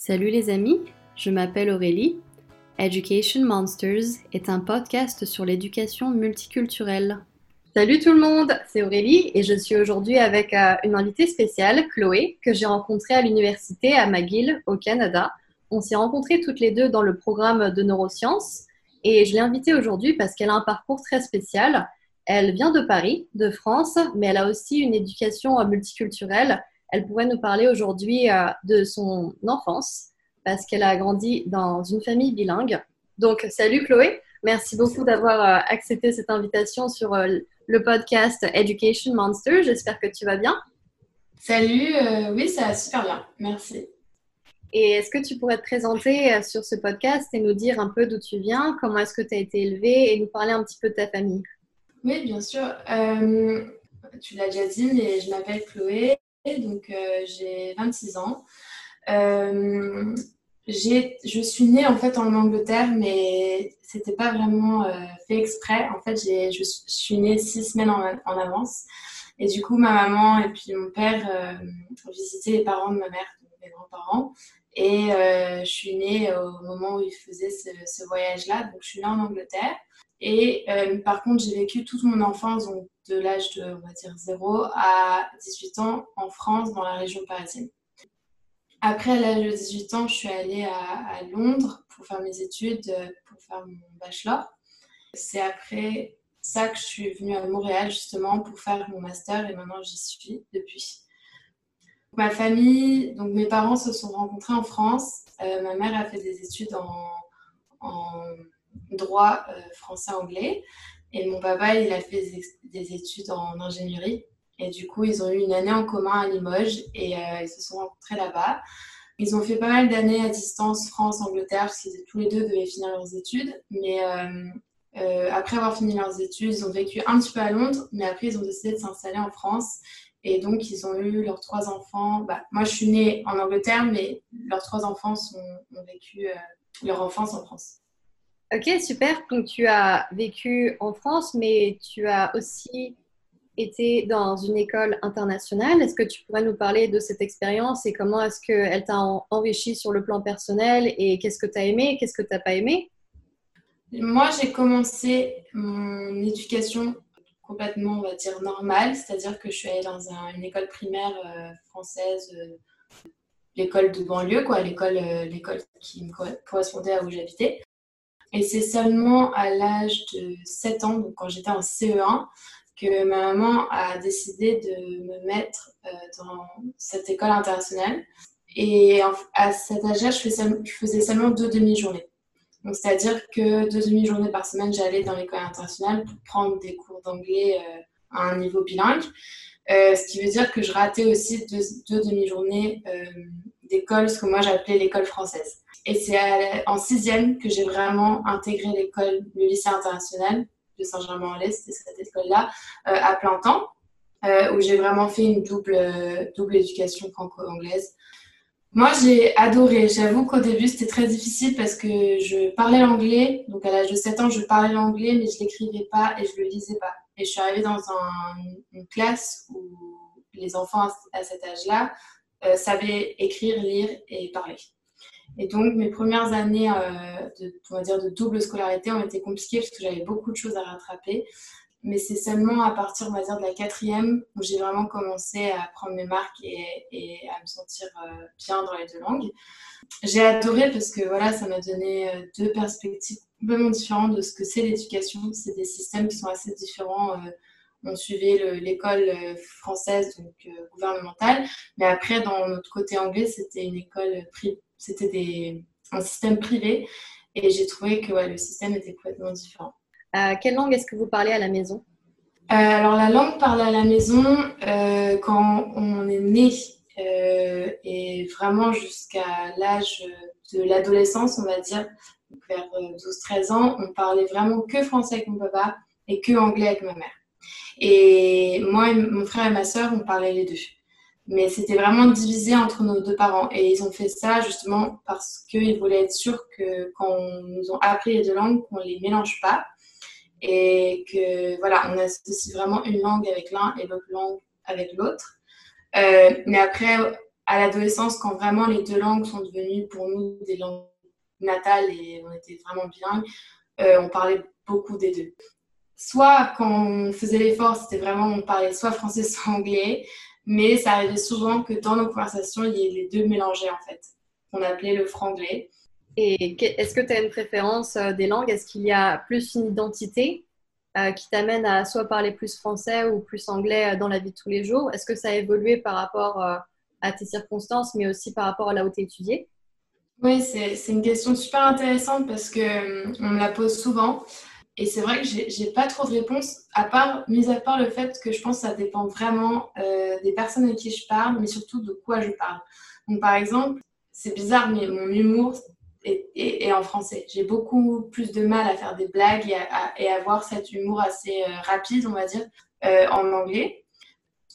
Salut les amis, je m'appelle Aurélie. Education Monsters est un podcast sur l'éducation multiculturelle. Salut tout le monde, c'est Aurélie et je suis aujourd'hui avec euh, une invitée spéciale, Chloé, que j'ai rencontrée à l'université à McGill au Canada. On s'est rencontrées toutes les deux dans le programme de neurosciences et je l'ai invitée aujourd'hui parce qu'elle a un parcours très spécial. Elle vient de Paris, de France, mais elle a aussi une éducation multiculturelle elle pourrait nous parler aujourd'hui euh, de son enfance parce qu'elle a grandi dans une famille bilingue. Donc, salut Chloé, merci beaucoup d'avoir euh, accepté cette invitation sur euh, le podcast Education Monster. J'espère que tu vas bien. Salut, oui, ça va super bien, merci. Et est-ce que tu pourrais te présenter sur ce podcast et nous dire un peu d'où tu viens, comment est-ce que tu as été élevée et nous parler un petit peu de ta famille? Oui, bien sûr. tu l'as déjà dit, mais je m'appelle Chloé donc euh, j'ai 26 ans. Euh, je suis née en fait en Angleterre, mais c'était pas vraiment euh, fait exprès. En fait, je, suis née six semaines en, avance. Et du coup, ma maman et puis mon père ont visité les parents de ma mère, mes grands-parents. Et je suis née au moment où ils faisaient ce, ce voyage-là. Donc, je suis née en Angleterre. Et euh, par contre, j'ai vécu toute mon enfance, donc de l'âge de, on va dire, 0 à 18 ans en France, dans la région parisienne. Après l'âge de 18 ans, je suis allée à, Londres pour faire mes études, euh, pour faire mon bachelor. C'est après ça que je suis venue à Montréal justement pour faire mon master et maintenant j'y suis depuis. Ma famille, donc mes parents se sont rencontrés en France. Euh, ma mère a fait des études en droit euh, français-anglais. Et mon papa, il a fait des études en ingénierie. Et du coup, ils ont eu une année en commun à Limoges et euh, ils se sont rencontrés là-bas. Ils ont fait pas mal d'années à distance France-Angleterre parce qu'ils tous les deux devaient finir leurs études. Mais euh, après avoir fini leurs études, ils ont vécu un petit peu à Londres, mais après, ils ont décidé de s'installer en France. Et donc, ils ont eu leurs trois enfants. Bah, moi, je suis née en Angleterre, mais leurs trois enfants ont vécu leur enfance en France. Ok, super. Donc, tu as vécu en France, mais tu as aussi été dans une école internationale. Est-ce que tu pourrais nous parler de cette expérience et comment est-ce qu'elle t'a enrichi sur le plan personnel et qu'est-ce que tu as aimé, qu'est-ce que tu n'as pas aimé? Moi, j'ai commencé mon éducation complètement, on va dire, normale, c'est-à-dire que je suis allée dans une école primaire euh, française, euh, l'école de banlieue, quoi, l'école, euh, l'école qui correspondait à où j'habitais. Et c'est seulement à l'âge de 7 ans, donc quand j'étais en CE1, que ma maman a décidé de me mettre euh, dans cette école internationale. Et à cet âge-là, je, faisais seulement deux demi-journées. Donc, c'est-à-dire que deux demi-journées par semaine, j'allais dans l'école internationale pour prendre des cours d'anglais euh, à un niveau bilingue. Euh, ce qui veut dire que je ratais aussi deux, deux demi-journées d'école, ce que moi j'appelais l'école française. Et c'est en sixième que j'ai vraiment intégré l'école, le lycée international de Saint-Germain-en-Laye, c'était cette école-là, euh, à plein temps, euh, où j'ai vraiment fait une double, double éducation franco-anglaise. Moi, j'ai adoré. J'avoue qu'au début, c'était très difficile parce que je parlais l'anglais. Donc, à l'âge de 7 ans, je parlais l'anglais, mais je ne l'écrivais pas et je ne le lisais pas. Et je suis arrivée dans une classe où les enfants à cet âge-là euh, savaient écrire, lire et parler. Et donc, mes premières années euh, de, on va dire, de double scolarité ont été compliquées parce que j'avais beaucoup de choses à rattraper. Mais c'est seulement à partir, on va dire, de la quatrième où j'ai vraiment commencé à prendre mes marques et, à me sentir euh, bien dans les deux langues. J'ai adoré parce que voilà, ça m'a donné euh, deux perspectives complètement différentes de ce que c'est l'éducation. C'est des systèmes qui sont assez différents. On suivait l'école française, donc gouvernementale, mais après, dans notre côté anglais, c'était une école privée c'était un système privé et j'ai trouvé que le système était complètement différent. Euh, quelle langue est-ce que vous parlez à la maison? Euh, Alors la langue parlée à la maison, euh, quand on est né et vraiment jusqu'à l'âge de l'adolescence, on va dire, vers 12-13 ans, on parlait vraiment que français avec mon papa et que anglais avec ma mère. Et moi, mon frère et ma soeur, on parlait les deux mais c'était vraiment divisé entre nos deux parents. Et ils ont fait ça justement parce qu'ils voulaient être sûrs que quand on nous ont appris les deux langues, qu'on ne les mélange pas. Et que voilà, on associe vraiment une langue avec l'un et l'autre langue avec l'autre. Euh, mais après, à l'adolescence, quand vraiment les deux langues sont devenues pour nous des langues natales et on était vraiment bilingues, euh, on parlait beaucoup des deux. Soit quand on faisait l'effort, c'était vraiment on parlait soit français, soit anglais, mais ça arrivait souvent que dans nos conversations, il y ait les deux mélangés en fait, qu'on appelait le franglais. Et est-ce que tu as une préférence euh, des langues? Est-ce qu'il y a plus une identité euh, qui t'amène à soit parler plus français ou plus anglais dans la vie de tous les jours? Est-ce que ça a évolué par rapport à tes circonstances, mais aussi par rapport à là où tu étudié Oui, c'est une question super intéressante parce qu'on euh, on me la pose souvent. Et c'est vrai que j'ai pas trop de réponses, à part, mis à part le fait que je pense que ça dépend vraiment euh, des personnes avec qui je parle, mais surtout de quoi je parle. Donc, par exemple, c'est bizarre, mais mon humour est, en français. J'ai beaucoup plus de mal à faire des blagues et à, avoir cet humour assez euh, rapide, on va dire, en anglais.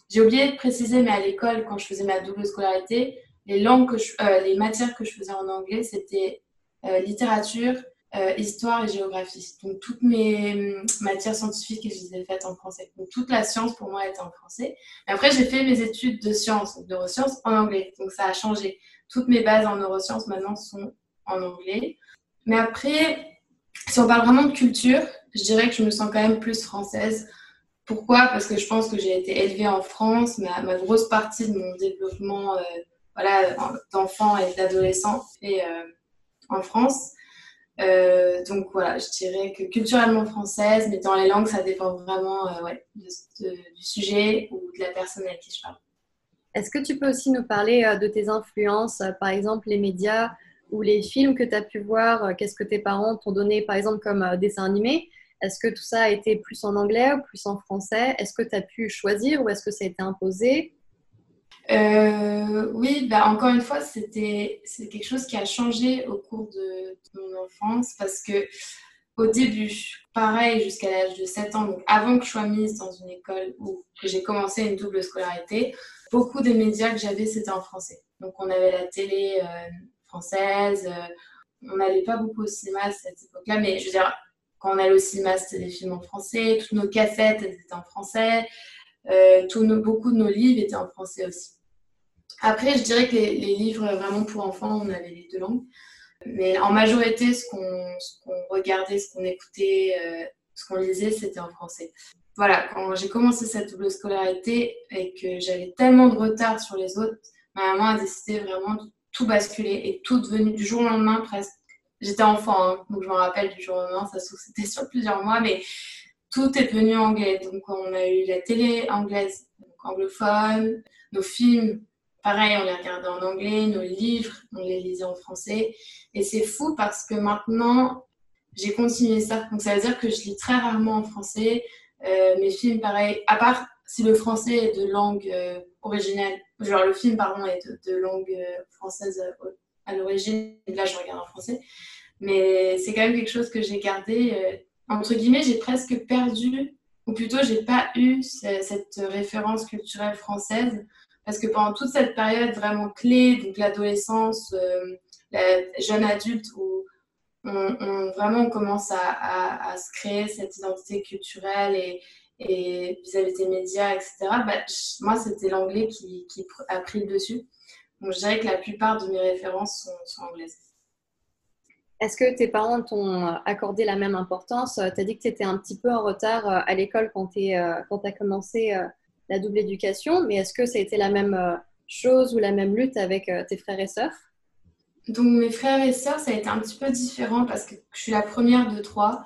J'ai oublié de préciser, mais à l'école, quand je faisais ma double scolarité, les langues euh, les matières que je faisais en anglais, c'était euh, littérature, euh, histoire et géographie. Donc toutes mes hum, matières scientifiques, je les ai faites en français. Donc toute la science pour moi était en français. Et après, j'ai fait mes études de sciences, de neurosciences en anglais. Donc ça a changé. Toutes mes bases en neurosciences maintenant sont en anglais. Mais après, si on parle vraiment de culture, je dirais que je me sens quand même plus française. Pourquoi? Parce que je pense que j'ai été élevée en France. Ma, ma, grosse partie de mon développement euh, voilà, d'enfant et d'adolescent est euh, en France. Euh, donc voilà, je dirais que culturellement française, mais dans les langues, ça dépend vraiment ouais, du sujet ou de la personne avec qui je parle. Est-ce que tu peux aussi nous parler de tes influences, par exemple les médias ou les films que tu as pu voir Qu'est-ce que tes parents t'ont donné, par exemple, comme dessin animé? Est-ce que tout ça a été plus en anglais ou plus en français? Est-ce que tu as pu choisir ou est-ce que ça a été imposé? Euh, Oui, bah, encore une fois, c'était c'est quelque chose qui a changé au cours de, mon enfance parce que au début, pareil jusqu'à l'âge de 7 ans, donc avant que je sois mise dans une école où j'ai commencé une double scolarité, beaucoup des médias que j'avais, c'était en français. Donc on avait la télé euh, française, euh, on n'allait pas beaucoup au cinéma à cette époque-là, mais je veux dire, quand on allait au cinéma, c'était des films en français. Toutes nos cassettes étaient en français. Euh, nos, beaucoup de nos livres étaient en français aussi. Après, je dirais que les, livres vraiment pour enfants, on avait les deux langues. Mais en majorité, ce qu'on regardait, ce qu'on écoutait, euh, ce qu'on lisait, c'était en français. Voilà, quand j'ai commencé cette double scolarité et que j'avais tellement de retard sur les autres, ma maman a décidé vraiment de tout basculer et tout devenu du jour au lendemain presque J'étais enfant, hein, donc je me rappelle du jour au lendemain, ça se c'était sur plusieurs mois, mais tout est devenu anglais. Donc on a eu la télé anglaise, donc anglophone, nos films, pareil, on les regardait en anglais, nos livres, on les lisait en français. Et c'est fou parce que maintenant, j'ai continué ça. Donc ça veut dire que je lis très rarement en français. Euh, mes films, pareil, à part si le français est de langue euh, originale, genre le film, pardon, est de, langue euh, française à l'origine. Là, je regarde en français. Mais c'est quand même quelque chose que j'ai gardé. Entre guillemets, j'ai presque perdu, ou plutôt, j'ai pas eu cette référence culturelle française. Parce que pendant toute cette période vraiment clé, donc l'adolescence, euh, la jeune adulte, où vraiment on commence à, se créer cette identité culturelle et, vis-à-vis des médias, etc., bah, moi, c'était l'anglais qui, a pris le dessus. Donc, je dirais que la plupart de mes références sont, anglaises. Est-ce que tes parents t'ont accordé la même importance? Tu as dit que tu étais un petit peu en retard euh, à l'école quand tu euh, as commencé euh, la double éducation, mais est-ce que ça a été la même chose ou la même lutte avec tes frères et sœurs? Donc mes frères et sœurs, ça a été un petit peu différent parce que je suis la première de trois.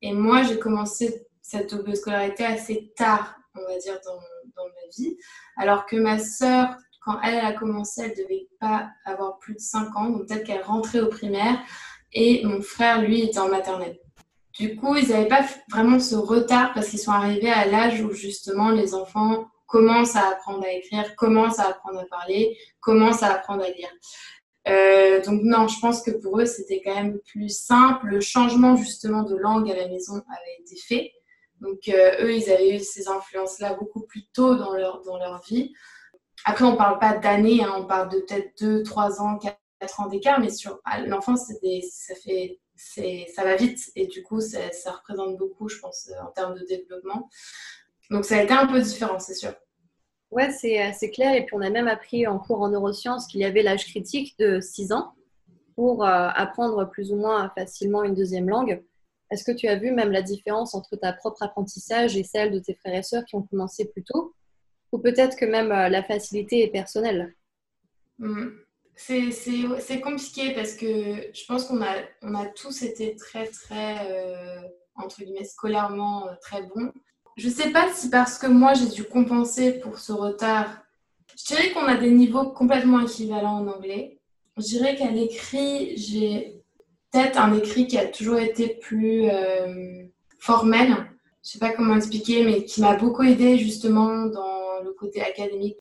Et moi, j'ai commencé cette double scolarité assez tard, on va dire, dans, ma vie. Alors que ma sœur, quand elle, a commencé, elle devait pas avoir plus de 5 ans, donc peut-être qu'elle rentrait au primaire. Et mon frère, lui, était en maternelle. Du coup, ils n'avaient pas vraiment ce retard parce qu'ils sont arrivés à l'âge où justement les enfants commencent à apprendre à écrire, commencent à apprendre à parler, commencent à apprendre à lire. Euh, donc non, je pense que pour eux, c'était quand même plus simple. Le changement justement de langue à la maison avait été fait. Donc euh, eux, ils avaient eu ces influences-là beaucoup plus tôt dans leur, dans leur vie. Après, on ne parle pas d'années, hein, on parle de peut-être 2, 3 ans, 4 ans d'écart, mais sur l'enfance, ça, fait, ça va vite et du coup, ça, représente beaucoup, je pense, en termes de développement. Donc, ça a été un peu différent, c'est sûr. Ouais, c'est clair. Et puis on a même appris en cours en neurosciences qu'il y avait l'âge critique de 6 ans pour euh, apprendre plus ou moins facilement une deuxième langue. Est-ce que tu as vu même la différence entre ta propre apprentissage et celle de tes frères et sœurs qui ont commencé plus tôt? Ou peut-être que même euh, la facilité est personnelle? Mmh. C'est compliqué parce que je pense qu'on a, tous été très, très, euh, entre guillemets, scolairement très bons. Je ne sais pas si parce que moi j'ai dû compenser pour ce retard. Je dirais qu'on a des niveaux complètement équivalents en anglais. Je dirais qu'à l'écrit, j'ai peut-être un écrit qui a toujours été plus euh, formel. Je sais pas comment expliquer, mais qui m'a beaucoup aidé justement dans le côté académique.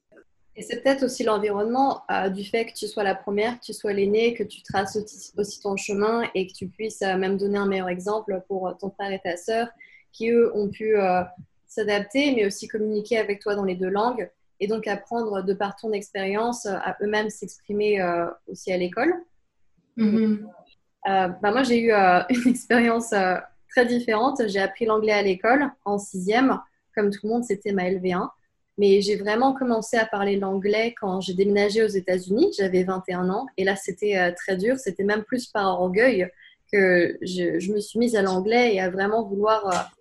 Et c'est peut-être aussi l'environnement euh, du fait que tu sois la première, que tu sois l'aînée, que tu traces aussi ton chemin et que tu puisses euh, même donner un meilleur exemple pour ton frère et ta sœur qui, eux, ont pu s'adapter, mais aussi communiquer avec toi dans les deux langues et donc apprendre de par ton expérience à eux-mêmes s'exprimer euh, aussi à l'école. Euh, bah moi, j'ai eu euh, une expérience très différente. J'ai appris l'anglais à l'école en sixième. Comme tout le monde, c'était ma LV1. Mais j'ai vraiment commencé à parler l'anglais quand j'ai déménagé aux États-Unis. J'avais 21 ans. Et là, c'était très dur. C'était même plus par orgueil que je, me suis mise à l'anglais et à vraiment vouloir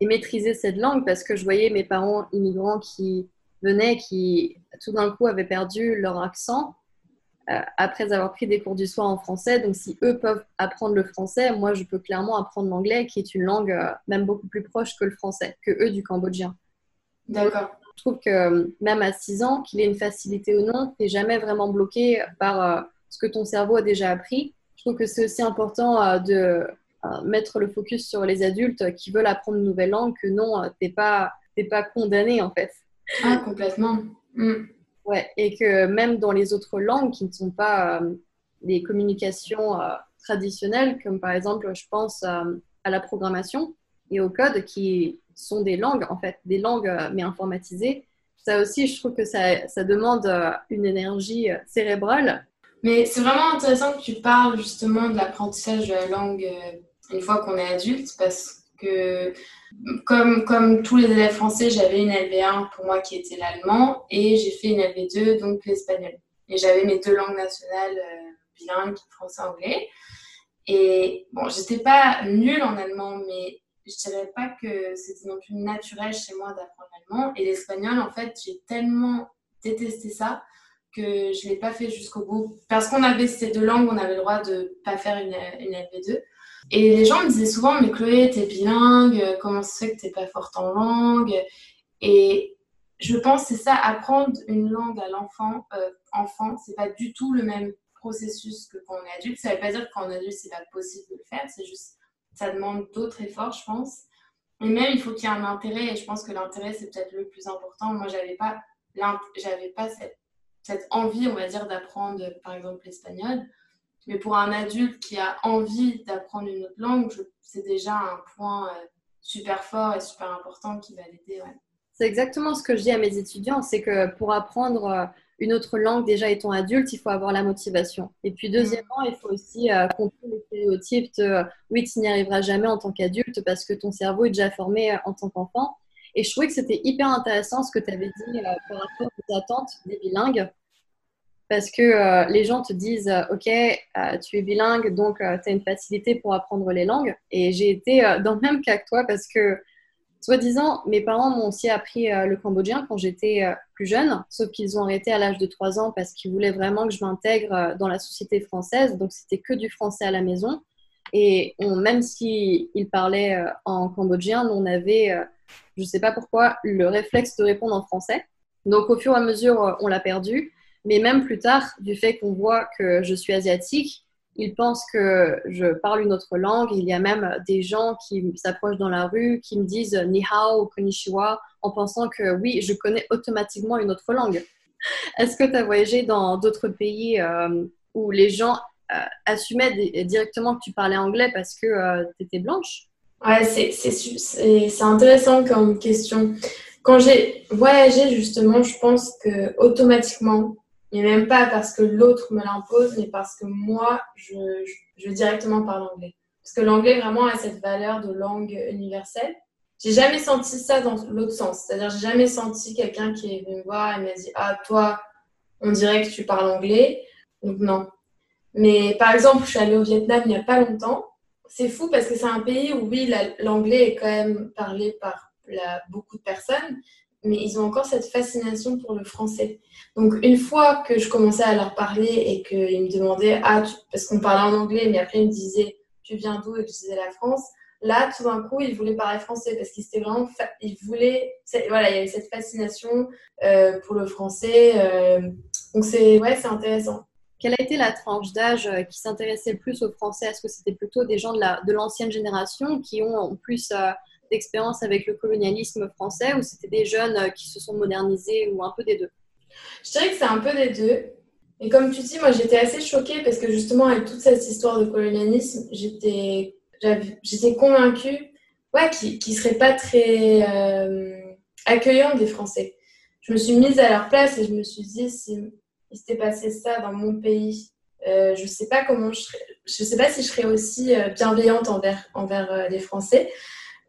et maîtriser cette langue parce que je voyais mes parents immigrants qui venaient, qui tout d'un coup avaient perdu leur accent euh, après avoir pris des cours du soir en français. Donc, si eux peuvent apprendre le français, moi, je peux clairement apprendre l'anglais, qui est une langue euh, même beaucoup plus proche que le français, que eux du cambodgien. D'accord. Je trouve que euh, même à 6 ans, qu'il ait une facilité ou non, tu n'es jamais vraiment bloqué par ce que ton cerveau a déjà appris. Je trouve que c'est aussi important de mettre le focus sur les adultes qui veulent apprendre une nouvelle langue, que non, tu n'es pas, pas condamné en fait. Ah, complètement. Mm. Ouais, et que même dans les autres langues qui ne sont pas euh, les communications euh, traditionnelles, comme par exemple, je pense euh, à la programmation et au code, qui sont des langues, en fait, des langues mais informatisées, ça aussi, je trouve que ça, ça demande une énergie cérébrale. Mais c'est vraiment intéressant que tu parles justement de l'apprentissage de la langue une fois qu'on est adulte, parce que comme, comme tous les élèves français, j'avais une LV1 pour moi qui était l'allemand et j'ai fait une LV2, donc l'espagnol. Et j'avais mes deux langues nationales euh, bilingues, français-anglais. Et bon, j'étais pas nulle en allemand, mais je dirais pas que c'était non plus naturel chez moi d'apprendre l'allemand. Et l'espagnol, en fait, j'ai tellement détesté ça que je l'ai pas fait jusqu'au bout. Parce qu'on avait ces deux langues, on avait le droit de pas faire une, une LV2. Et les gens me disaient souvent, mais Chloé, t'es bilingue, comment ça se fait que t'es pas forte en langue? Et je pense que c'est ça, apprendre une langue à l'enfant, euh, enfant, c'est pas du tout le même processus que quand on est adulte. Ça veut pas dire qu'en adulte, c'est pas possible de le faire, c'est juste, ça demande d'autres efforts, je pense. Et même, il faut qu'il y ait un intérêt, et je pense que l'intérêt, c'est peut-être le plus important. Moi, j'avais pas, j'avais pas cette, cette envie, on va dire, d'apprendre, par exemple, l'espagnol. Mais pour un adulte qui a envie d'apprendre une autre langue, c'est déjà un point euh, super fort et super important qui va l'aider. C'est exactement ce que je dis à mes étudiants, c'est que pour apprendre euh, une autre langue, déjà étant adulte, il faut avoir la motivation. Et puis deuxièmement, il faut aussi euh, comprendre les stéréotypes de oui, tu n'y arriveras jamais en tant qu'adulte parce que ton cerveau est déjà formé en tant qu'enfant. Et je trouvais que c'était hyper intéressant ce que tu avais dit par rapport aux attentes des bilingues parce que euh, les gens te disent euh, Ok, euh, tu es bilingue, donc tu as une facilité pour apprendre les langues. Et j'ai été dans le même cas que toi parce que, soi-disant, mes parents m'ont aussi appris le cambodgien quand j'étais plus jeune, sauf qu'ils ont arrêté à l'âge de 3 ans parce qu'ils voulaient vraiment que je m'intègre dans la société française. Donc c'était que du français à la maison. Et même s'ils parlaient en cambodgien, on avait, je ne sais pas pourquoi, le réflexe de répondre en français. Donc au fur et à mesure, on l'a perdu. Mais même plus tard, du fait qu'on voit que je suis asiatique, ils pensent que je parle une autre langue. Il y a même des gens qui s'approchent dans la rue, qui me disent ni hao ou konnichiwa en pensant que oui, je connais automatiquement une autre langue. Est-ce que tu as voyagé dans d'autres pays euh, où les gens euh, assumaient directement que tu parlais anglais parce que euh, tu étais blanche? Ouais, c'est intéressant comme question. Quand j'ai voyagé, justement, je pense que automatiquement, mais même pas parce que l'autre me l'impose, mais parce que moi, je, je, directement parle anglais. Parce que l'anglais vraiment a cette valeur de langue universelle. j'ai jamais senti ça dans l'autre sens. C'est-à-dire, j'ai jamais senti quelqu'un qui est venu me voir et m'a dit Ah, toi, on dirait que tu parles anglais. Donc, non. Mais par exemple, je suis allée au Vietnam il n'y a pas longtemps. C'est fou parce que c'est un pays où, oui, l'anglais est quand même parlé par beaucoup de personnes, mais ils ont encore cette fascination pour le français. Donc, une fois que je commençais à leur parler et qu'ils me demandaient, ah, parce qu'on parlait en anglais, mais après ils me disaient, tu viens d'où? Et je disais la France. Là, tout d'un coup, ils voulaient parler français parce qu'ils étaient vraiment, ils voulaient, voilà, il y avait cette fascination euh, pour le français. Euh, donc, c'est, ouais, c'est intéressant. Quelle a été la tranche d'âge euh, qui s'intéressait le plus au français? Est-ce que c'était plutôt des gens de l'ancienne de génération qui ont en plus d'expérience avec le colonialisme français ou c'était des jeunes euh, qui se sont modernisés ou un peu des deux? Je dirais que c'est un peu des deux. Et comme tu dis, moi j'étais assez choquée parce que justement avec toute cette histoire de colonialisme, j'étais, convaincue ouais, qu'ils ne seraient pas très euh, accueillants des Français. Je me suis mise à leur place et je me suis dit, si il s'était passé ça dans mon pays, euh, je ne sais pas comment je serais, je sais pas si je serais aussi bienveillante envers, envers les Français.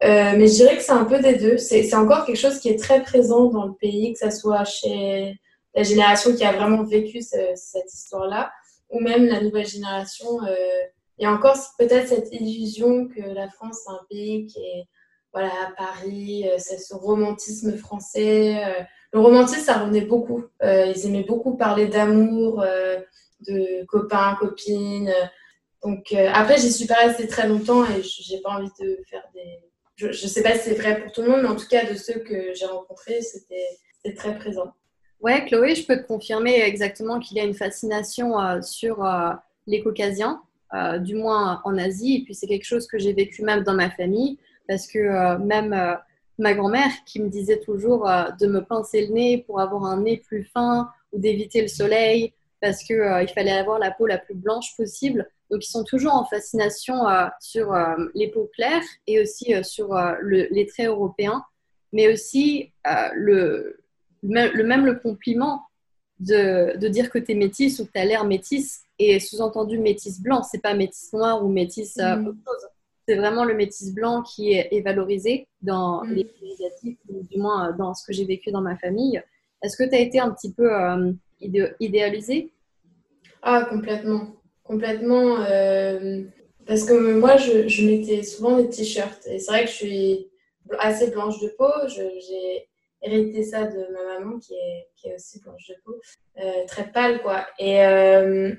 Euh, mais je dirais que c'est un peu des deux. C'est encore quelque chose qui est très présent dans le pays, que ce soit chez la génération qui a vraiment vécu cette histoire-là, ou même la nouvelle génération. Euh, a encore peut-être cette illusion que la France, c'est un pays qui est voilà, à Paris, euh, c'est ce romantisme français. Le romantisme, ça revenait beaucoup. ils aimaient beaucoup parler d'amour, de copains, copines. Donc après, j'y suis pas restée très longtemps et j'ai pas envie de faire des je ne sais pas si c'est vrai pour tout le monde, mais en tout cas, de ceux que j'ai rencontrés, c'était très présent. Ouais, Chloé, je peux te confirmer exactement qu'il y a une fascination euh, sur euh, les Caucasiens, euh, du moins en Asie. Et puis, c'est quelque chose que j'ai vécu même dans ma famille, parce que même ma grand-mère qui me disait toujours de me pincer le nez pour avoir un nez plus fin ou d'éviter le soleil, parce qu'il il fallait avoir la peau la plus blanche possible. Donc, ils sont toujours en fascination euh, sur euh, les peaux claires et aussi euh, sur les traits européens, mais aussi le, même le compliment de, dire que tu es métisse ou que tu as l'air métisse et sous-entendu métisse blanc. C'est pas métisse noir ou métisse mm. autre chose. C'est vraiment le métisse blanc qui est, valorisé dans mm. les asiatiques, ou du moins dans ce que j'ai vécu dans ma famille. Est-ce que tu as été un petit peu idéalisé Ah, complètement complètement. Euh, parce que moi, je, mettais souvent des t-shirts. Et c'est vrai que je suis assez blanche de peau. J'ai hérité ça de ma maman qui est, qui est aussi blanche de peau. Euh, très pâle, quoi. Et, euh,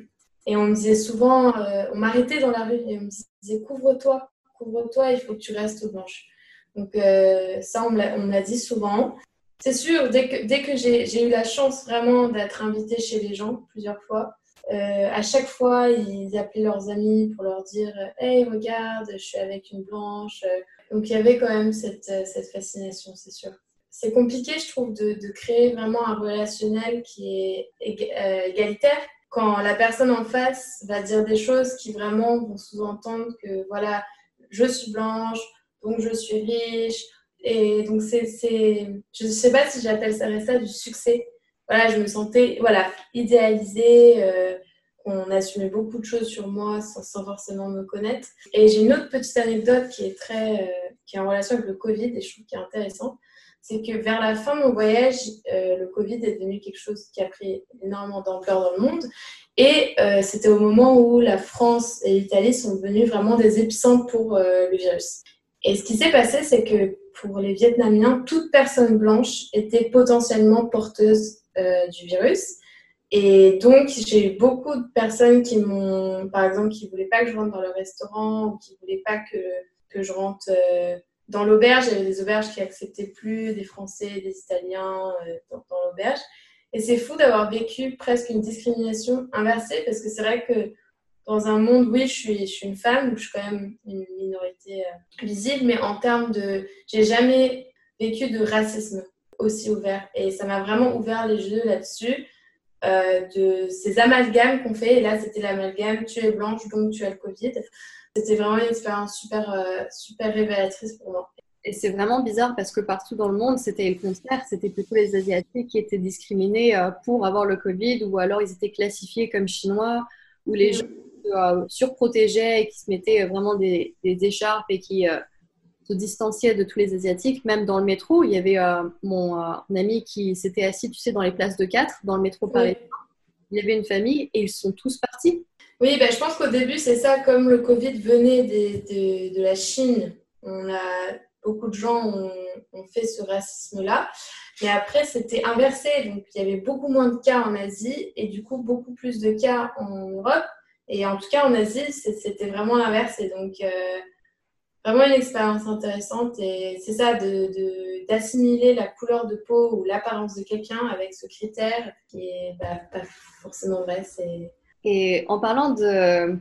et on me disait souvent, on m'arrêtait dans la rue et on me disait couvre-toi, couvre-toi, il faut que tu restes blanche. Donc ça, on me l'a dit souvent. C'est sûr, dès que, dès que j'ai eu la chance vraiment d'être invitée chez les gens plusieurs fois, euh, à chaque fois, ils appelaient leurs amis pour leur dire Hey, regarde, je suis avec une blanche. Donc, il y avait quand même cette, cette fascination, c'est sûr. C'est compliqué, je trouve, de, de, créer vraiment un relationnel qui est euh, égalitaire quand la personne en face va dire des choses qui vraiment vont sous-entendre que voilà, je suis blanche, donc je suis riche. Et donc, c'est, je ne sais pas si j'appelle ça du succès voilà, je me sentais voilà, idéalisée, euh, on assumait beaucoup de choses sur moi sans, forcément me connaître. Et j'ai une autre petite anecdote qui est, très, euh, qui est en relation avec le Covid et je trouve qui est intéressante. C'est que vers la fin de mon voyage, euh, le Covid est devenu quelque chose qui a pris énormément d'ampleur dans le monde. Et c'était au moment où la France et l'Italie sont devenus vraiment des épicentres pour le virus. Et ce qui s'est passé, c'est que pour les Vietnamiens, toute personne blanche était potentiellement porteuse euh, du virus. Et donc, j'ai eu beaucoup de personnes qui m'ont, par exemple, qui ne voulaient pas que je rentre dans le restaurant ou qui ne voulaient pas que, que je rentre euh, dans l'auberge. Il y avait des auberges qui acceptaient plus des Français, des Italiens euh, dans, dans l'auberge. Et c'est fou d'avoir vécu presque une discrimination inversée parce que c'est vrai que dans un monde, oui, je suis, je suis une femme, donc je suis quand même une minorité visible, mais en termes de. J'ai jamais vécu de racisme aussi ouvert. Et ça m'a vraiment ouvert les yeux là-dessus, euh, de ces amalgames qu'on fait. Et là, c'était l'amalgame, tu es blanche, donc tu as le Covid. C'était vraiment une expérience super, euh, super révélatrice pour moi. Et c'est vraiment bizarre parce que partout dans le monde, c'était le contraire. C'était plutôt les Asiatiques qui étaient discriminés euh, pour avoir le Covid ou alors ils étaient classifiés comme chinois ou les mm. gens surprotégeaient et qui se mettaient vraiment des, des écharpes et qui te distanciais de tous les Asiatiques. Même dans le métro, il y avait mon, ami qui s'était assis, tu sais, dans les places de 4 dans le métro parisien. Il y avait une famille et ils sont tous partis. Oui, ben, je pense qu'au début, c'est ça, comme le Covid venait de la Chine, on a, beaucoup de gens ont, ont fait ce racisme-là. Mais après, c'était inversé. Donc, il y avait beaucoup moins de cas en Asie et du coup, beaucoup plus de cas en Europe. Et en tout cas, en Asie, c'était vraiment l'inverse. Et donc, euh, vraiment une expérience intéressante. Et c'est ça, d'assimiler la couleur de peau ou l'apparence de quelqu'un avec ce critère qui est bah, pas forcément vrai. Et en parlant de,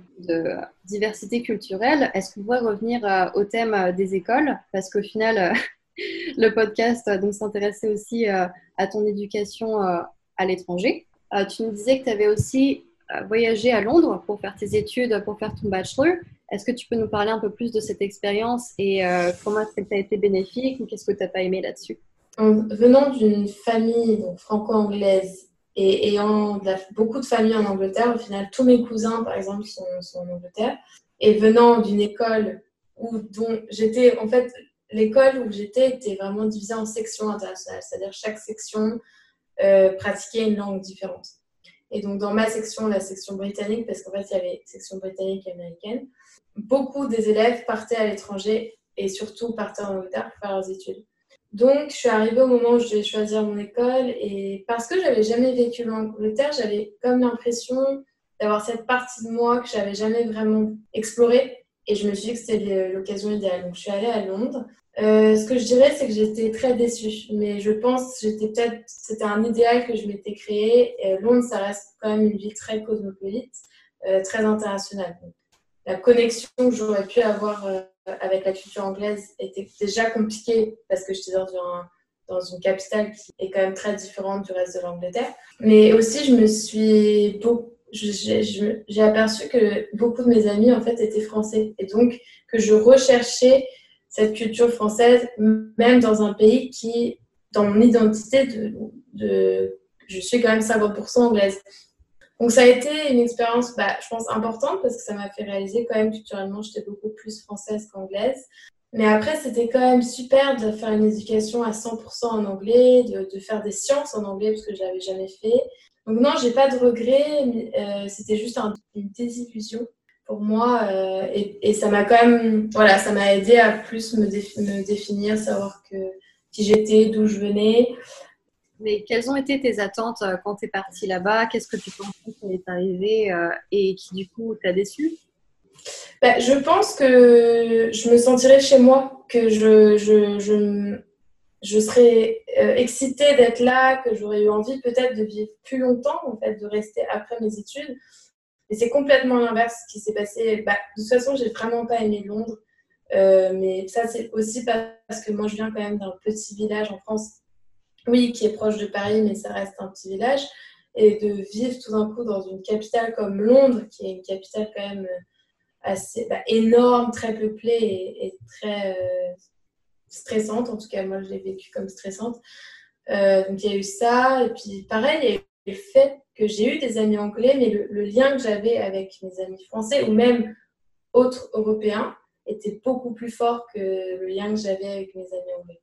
diversité culturelle, est-ce qu'on pourrait revenir euh, au thème euh, des écoles? Parce qu'au final, le podcast s'intéressait aussi à ton éducation à l'étranger. Tu nous disais que tu avais aussi voyagé à Londres pour faire tes études, pour faire ton bachelor. Est-ce que tu peux nous parler un peu plus de cette expérience et euh, comment est-ce qu'elle t'a été bénéfique ou qu'est-ce que tu n'as pas aimé là-dessus? Venant d'une famille franco-anglaise et ayant beaucoup de familles en Angleterre, au final, tous mes cousins, par exemple, sont, en Angleterre, et venant d'une école où j'étais, en fait, l'école où j'étais était vraiment divisée en sections internationales, c'est-à-dire chaque section euh, pratiquait une langue différente. Et donc, dans ma section, la section britannique, parce qu'en fait, il y avait section britannique et américaine, beaucoup des élèves partaient à l'étranger et surtout partaient en Angleterre pour faire leurs études. Donc, je suis arrivée au moment où je devais choisir mon école et parce que j'avais jamais vécu en Angleterre, j'avais comme l'impression d'avoir cette partie de moi que j'avais jamais vraiment explorée et je me suis dit que c'était l'occasion idéale. Donc, je suis allée à Londres euh, ce que je dirais, c'est que j'étais très déçue. Mais je pense j'étais peut-être, c'était un idéal que je m'étais créé. Et Londres, ça reste quand même une ville très cosmopolite, euh, très internationale. la connexion que j'aurais pu avoir euh, avec la culture anglaise était déjà compliquée parce que j'étais dans, dans une capitale qui est quand même très différente du reste de l'Angleterre. Mais aussi, je me suis j'ai aperçu que beaucoup de mes amis en fait étaient français et donc que je recherchais cette culture française, même dans un pays qui, dans mon identité, de, je suis quand même 50% anglaise. Donc ça a été une expérience, bah, je pense, importante parce que ça m'a fait réaliser quand même culturellement, j'étais beaucoup plus française qu'anglaise. Mais après, c'était quand même super de faire une éducation à 100% en anglais, de, faire des sciences en anglais parce que je l'avais jamais fait. Donc non, j'ai pas de regrets, euh, c'était juste une désillusion pour moi. Euh, et, ça m'a quand même, voilà, ça m'a aidé à plus me, me définir, savoir que, qui j'étais, d'où je venais. Mais quelles ont été tes attentes euh, quand tu es partie là-bas? Qu'est-ce que tu pensais qui est arrivé euh, et qui du coup t'a déçu bah, Je pense que je me sentirais chez moi, que je, je, je, je serais excitée d'être là, que j'aurais eu envie peut-être de vivre plus longtemps, en fait, de rester après mes études. Et c'est complètement l'inverse qui s'est passé. Bah, de toute façon, j'ai vraiment pas aimé Londres. Euh, mais ça, c'est aussi parce que moi, je viens quand même d'un petit village en France, oui, qui est proche de Paris, mais ça reste un petit village. Et de vivre tout d'un coup dans une capitale comme Londres, qui est une capitale quand même assez bah, énorme, très peuplée et, très euh, stressante. En tout cas, moi, je l'ai vécu comme stressante. Euh, donc, il y a eu ça. Et puis, pareil, il y a eu le fait que j'ai eu des amis anglais, mais le, lien que j'avais avec mes amis français ou même autres européens était beaucoup plus fort que le lien que j'avais avec mes amis anglais.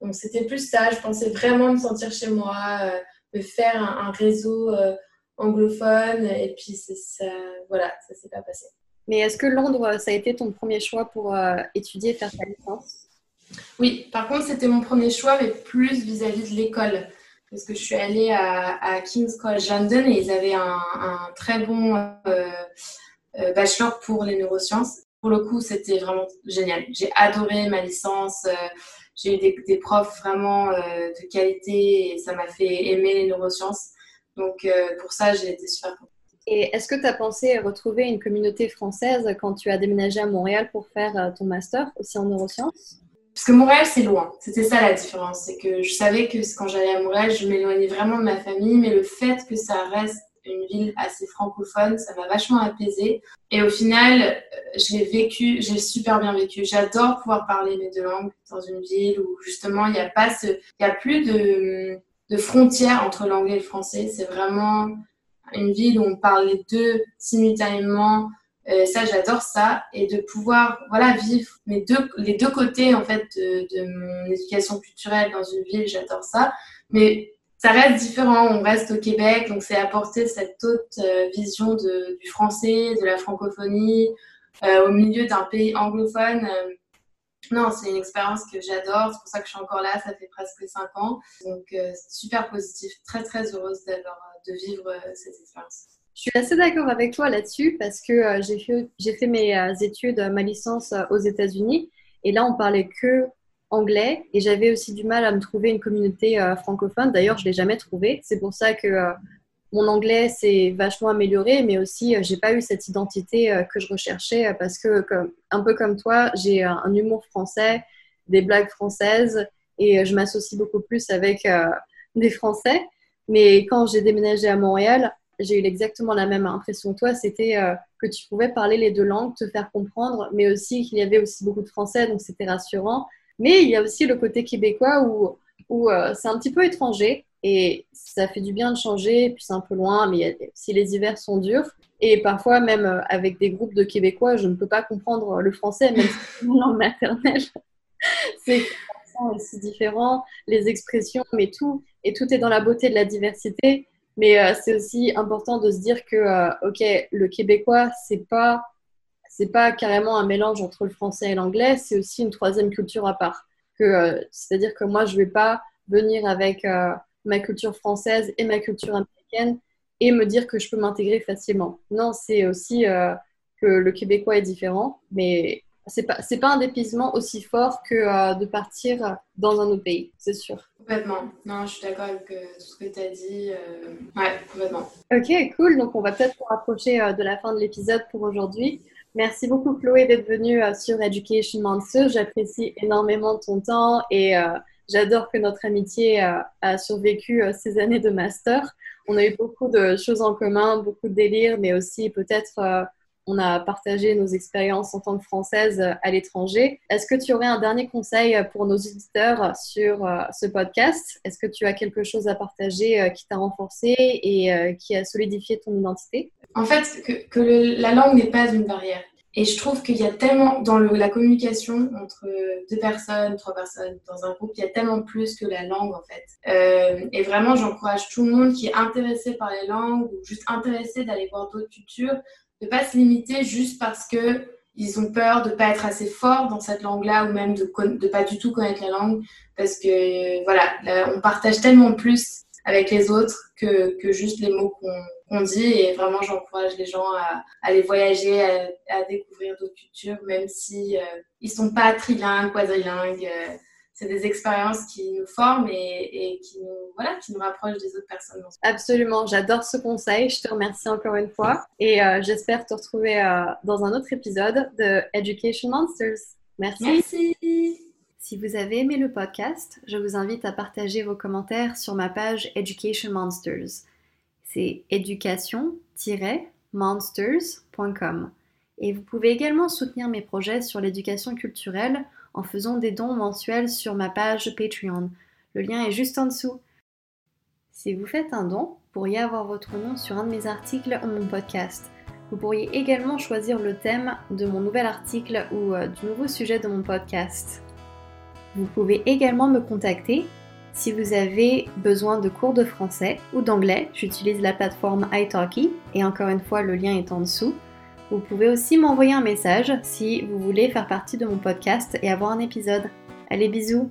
Donc c'était plus ça, je pensais vraiment me sentir chez moi, euh, me faire un, réseau euh, anglophone, et puis ça, voilà, ça s'est pas passé. Mais est-ce que Londres, ça a été ton premier choix pour euh, étudier et faire ta licence? Oui, par contre, c'était mon premier choix, mais plus vis-à-vis -vis de l'école parce que je suis allée à, King's College London et ils avaient un, très bon euh, euh, bachelor pour les neurosciences. Pour le coup, c'était vraiment génial. J'ai adoré ma licence. Euh, j'ai eu des, profs vraiment de qualité et ça m'a fait aimer les neurosciences. Donc, pour ça, j'ai été super contente. Et est-ce que tu as pensé retrouver une communauté française quand tu as déménagé à Montréal pour faire ton master aussi en neurosciences? Parce que Montréal, c'est loin. C'était ça la différence. C'est que je savais que quand j'allais à Montréal, je m'éloignais vraiment de ma famille, mais le fait que ça reste une ville assez francophone, ça m'a vachement apaisée. Et au final, euh, je l'ai vécu, j'ai super bien vécu. J'adore pouvoir parler mes deux langues dans une ville où justement il n'y a pas ce, il y a plus de, de frontières entre l'anglais et le français. C'est vraiment une ville où on parle les deux simultanément. Euh, ça, j'adore ça. Et de pouvoir voilà, vivre les deux côtés en fait, de, mon éducation culturelle dans une ville, j'adore ça. Mais ça reste différent. On reste au Québec, donc c'est apporter cette autre euh, vision du français, de la francophonie, euh, au milieu d'un pays anglophone. non, c'est une expérience que j'adore. C'est pour ça que je suis encore là. Ça fait presque cinq ans. Donc, super positif. Très, très heureuse de vivre cette expérience. Je suis assez d'accord avec toi là-dessus parce que euh, j'ai fait, mes euh, études, ma licence euh, aux États-Unis et là on parlait que anglais et j'avais aussi du mal à me trouver une communauté francophone. D'ailleurs, je l'ai jamais trouvé. C'est pour ça que mon anglais s'est vachement amélioré, mais aussi j'ai pas eu cette identité que je recherchais parce que un peu comme toi, j'ai un humour français, des blagues françaises et je m'associe beaucoup plus avec des Français. Mais quand j'ai déménagé à Montréal, j'ai eu exactement la même impression que toi. C'était euh, que tu pouvais parler les deux langues, te faire comprendre, mais aussi qu'il y avait aussi beaucoup de français, donc c'était rassurant. Mais il y a aussi le côté québécois où, où euh, c'est un petit peu étranger et ça fait du bien de changer, puis c'est un peu loin, mais si les hivers sont durs. Et parfois, même euh, avec des groupes de Québécois, je ne peux pas comprendre le français, même si c'est mon langue maternelle. c'est aussi différent, les expressions, mais tout. Et tout est dans la beauté de la diversité. Mais euh, c'est aussi important de se dire que, euh, OK, le québécois, c'est pas, c'est pas carrément un mélange entre le français et l'anglais, c'est aussi une troisième culture à part. Euh, c'est-à-dire que moi, je vais pas venir avec ma culture française et ma culture américaine et me dire que je peux m'intégrer facilement. Non, c'est aussi que le québécois est différent, mais c'est pas c'est pas un dépaysement aussi fort que de partir dans un autre pays, c'est sûr. Complètement. Non, je suis d'accord avec euh, tout ce que tu as dit. Euh, ouais, complètement. Ok, cool. Donc on va peut-être se rapprocher de la fin de l'épisode pour aujourd'hui. Merci beaucoup Chloé d'être venue sur Education Monster. J'apprécie énormément ton temps et j'adore que notre amitié a survécu ces années de master. On a eu beaucoup de choses en commun, beaucoup de délires, mais aussi peut-être on a partagé nos expériences en tant que Française à l'étranger. Est-ce que tu aurais un dernier conseil pour nos auditeurs sur euh, ce podcast? Est-ce que tu as quelque chose à partager euh, qui t'a renforcé et euh, qui a solidifié ton identité? En fait, que, la langue n'est pas une barrière. Et je trouve qu'il y a tellement, dans la communication entre deux personnes, trois personnes, dans un groupe, il y a tellement plus que la langue, en fait. et vraiment, j'encourage tout le monde qui est intéressé par les langues ou juste intéressé d'aller voir d'autres cultures, de pas se limiter juste parce que ils ont peur de pas être assez fort dans cette langue-là ou même de ne pas du tout connaître la langue parce que voilà, on partage tellement plus avec les autres que, que juste les mots qu'on dit et vraiment j'encourage les gens à, aller voyager, à, découvrir d'autres cultures même si euh, ils sont pas trilingues, quadrilingues. Euh, c'est des expériences qui nous forment et, qui, nous, voilà, qui nous rapprochent des autres personnes. Absolument, j'adore ce conseil. Je te remercie encore une fois et euh, j'espère te retrouver euh, dans un autre épisode de Education Monsters. Merci. Merci. Si vous avez aimé le podcast, je vous invite à partager vos commentaires sur ma page Education Monsters. C'est éducation-monsters.com. Et vous pouvez également soutenir mes projets sur l'éducation culturelle en faisant des dons mensuels sur ma page Patreon. Le lien est juste en dessous. Si vous faites un don, vous pourriez avoir votre nom sur un de mes articles ou mon podcast. Vous pourriez également choisir le thème de mon nouvel article ou euh, du nouveau sujet de mon podcast. Vous pouvez également me contacter si vous avez besoin de cours de français ou d'anglais. J'utilise la plateforme italki et encore une fois le lien est en dessous. Vous pouvez aussi m'envoyer un message si vous voulez faire partie de mon podcast et avoir un épisode. Allez bisous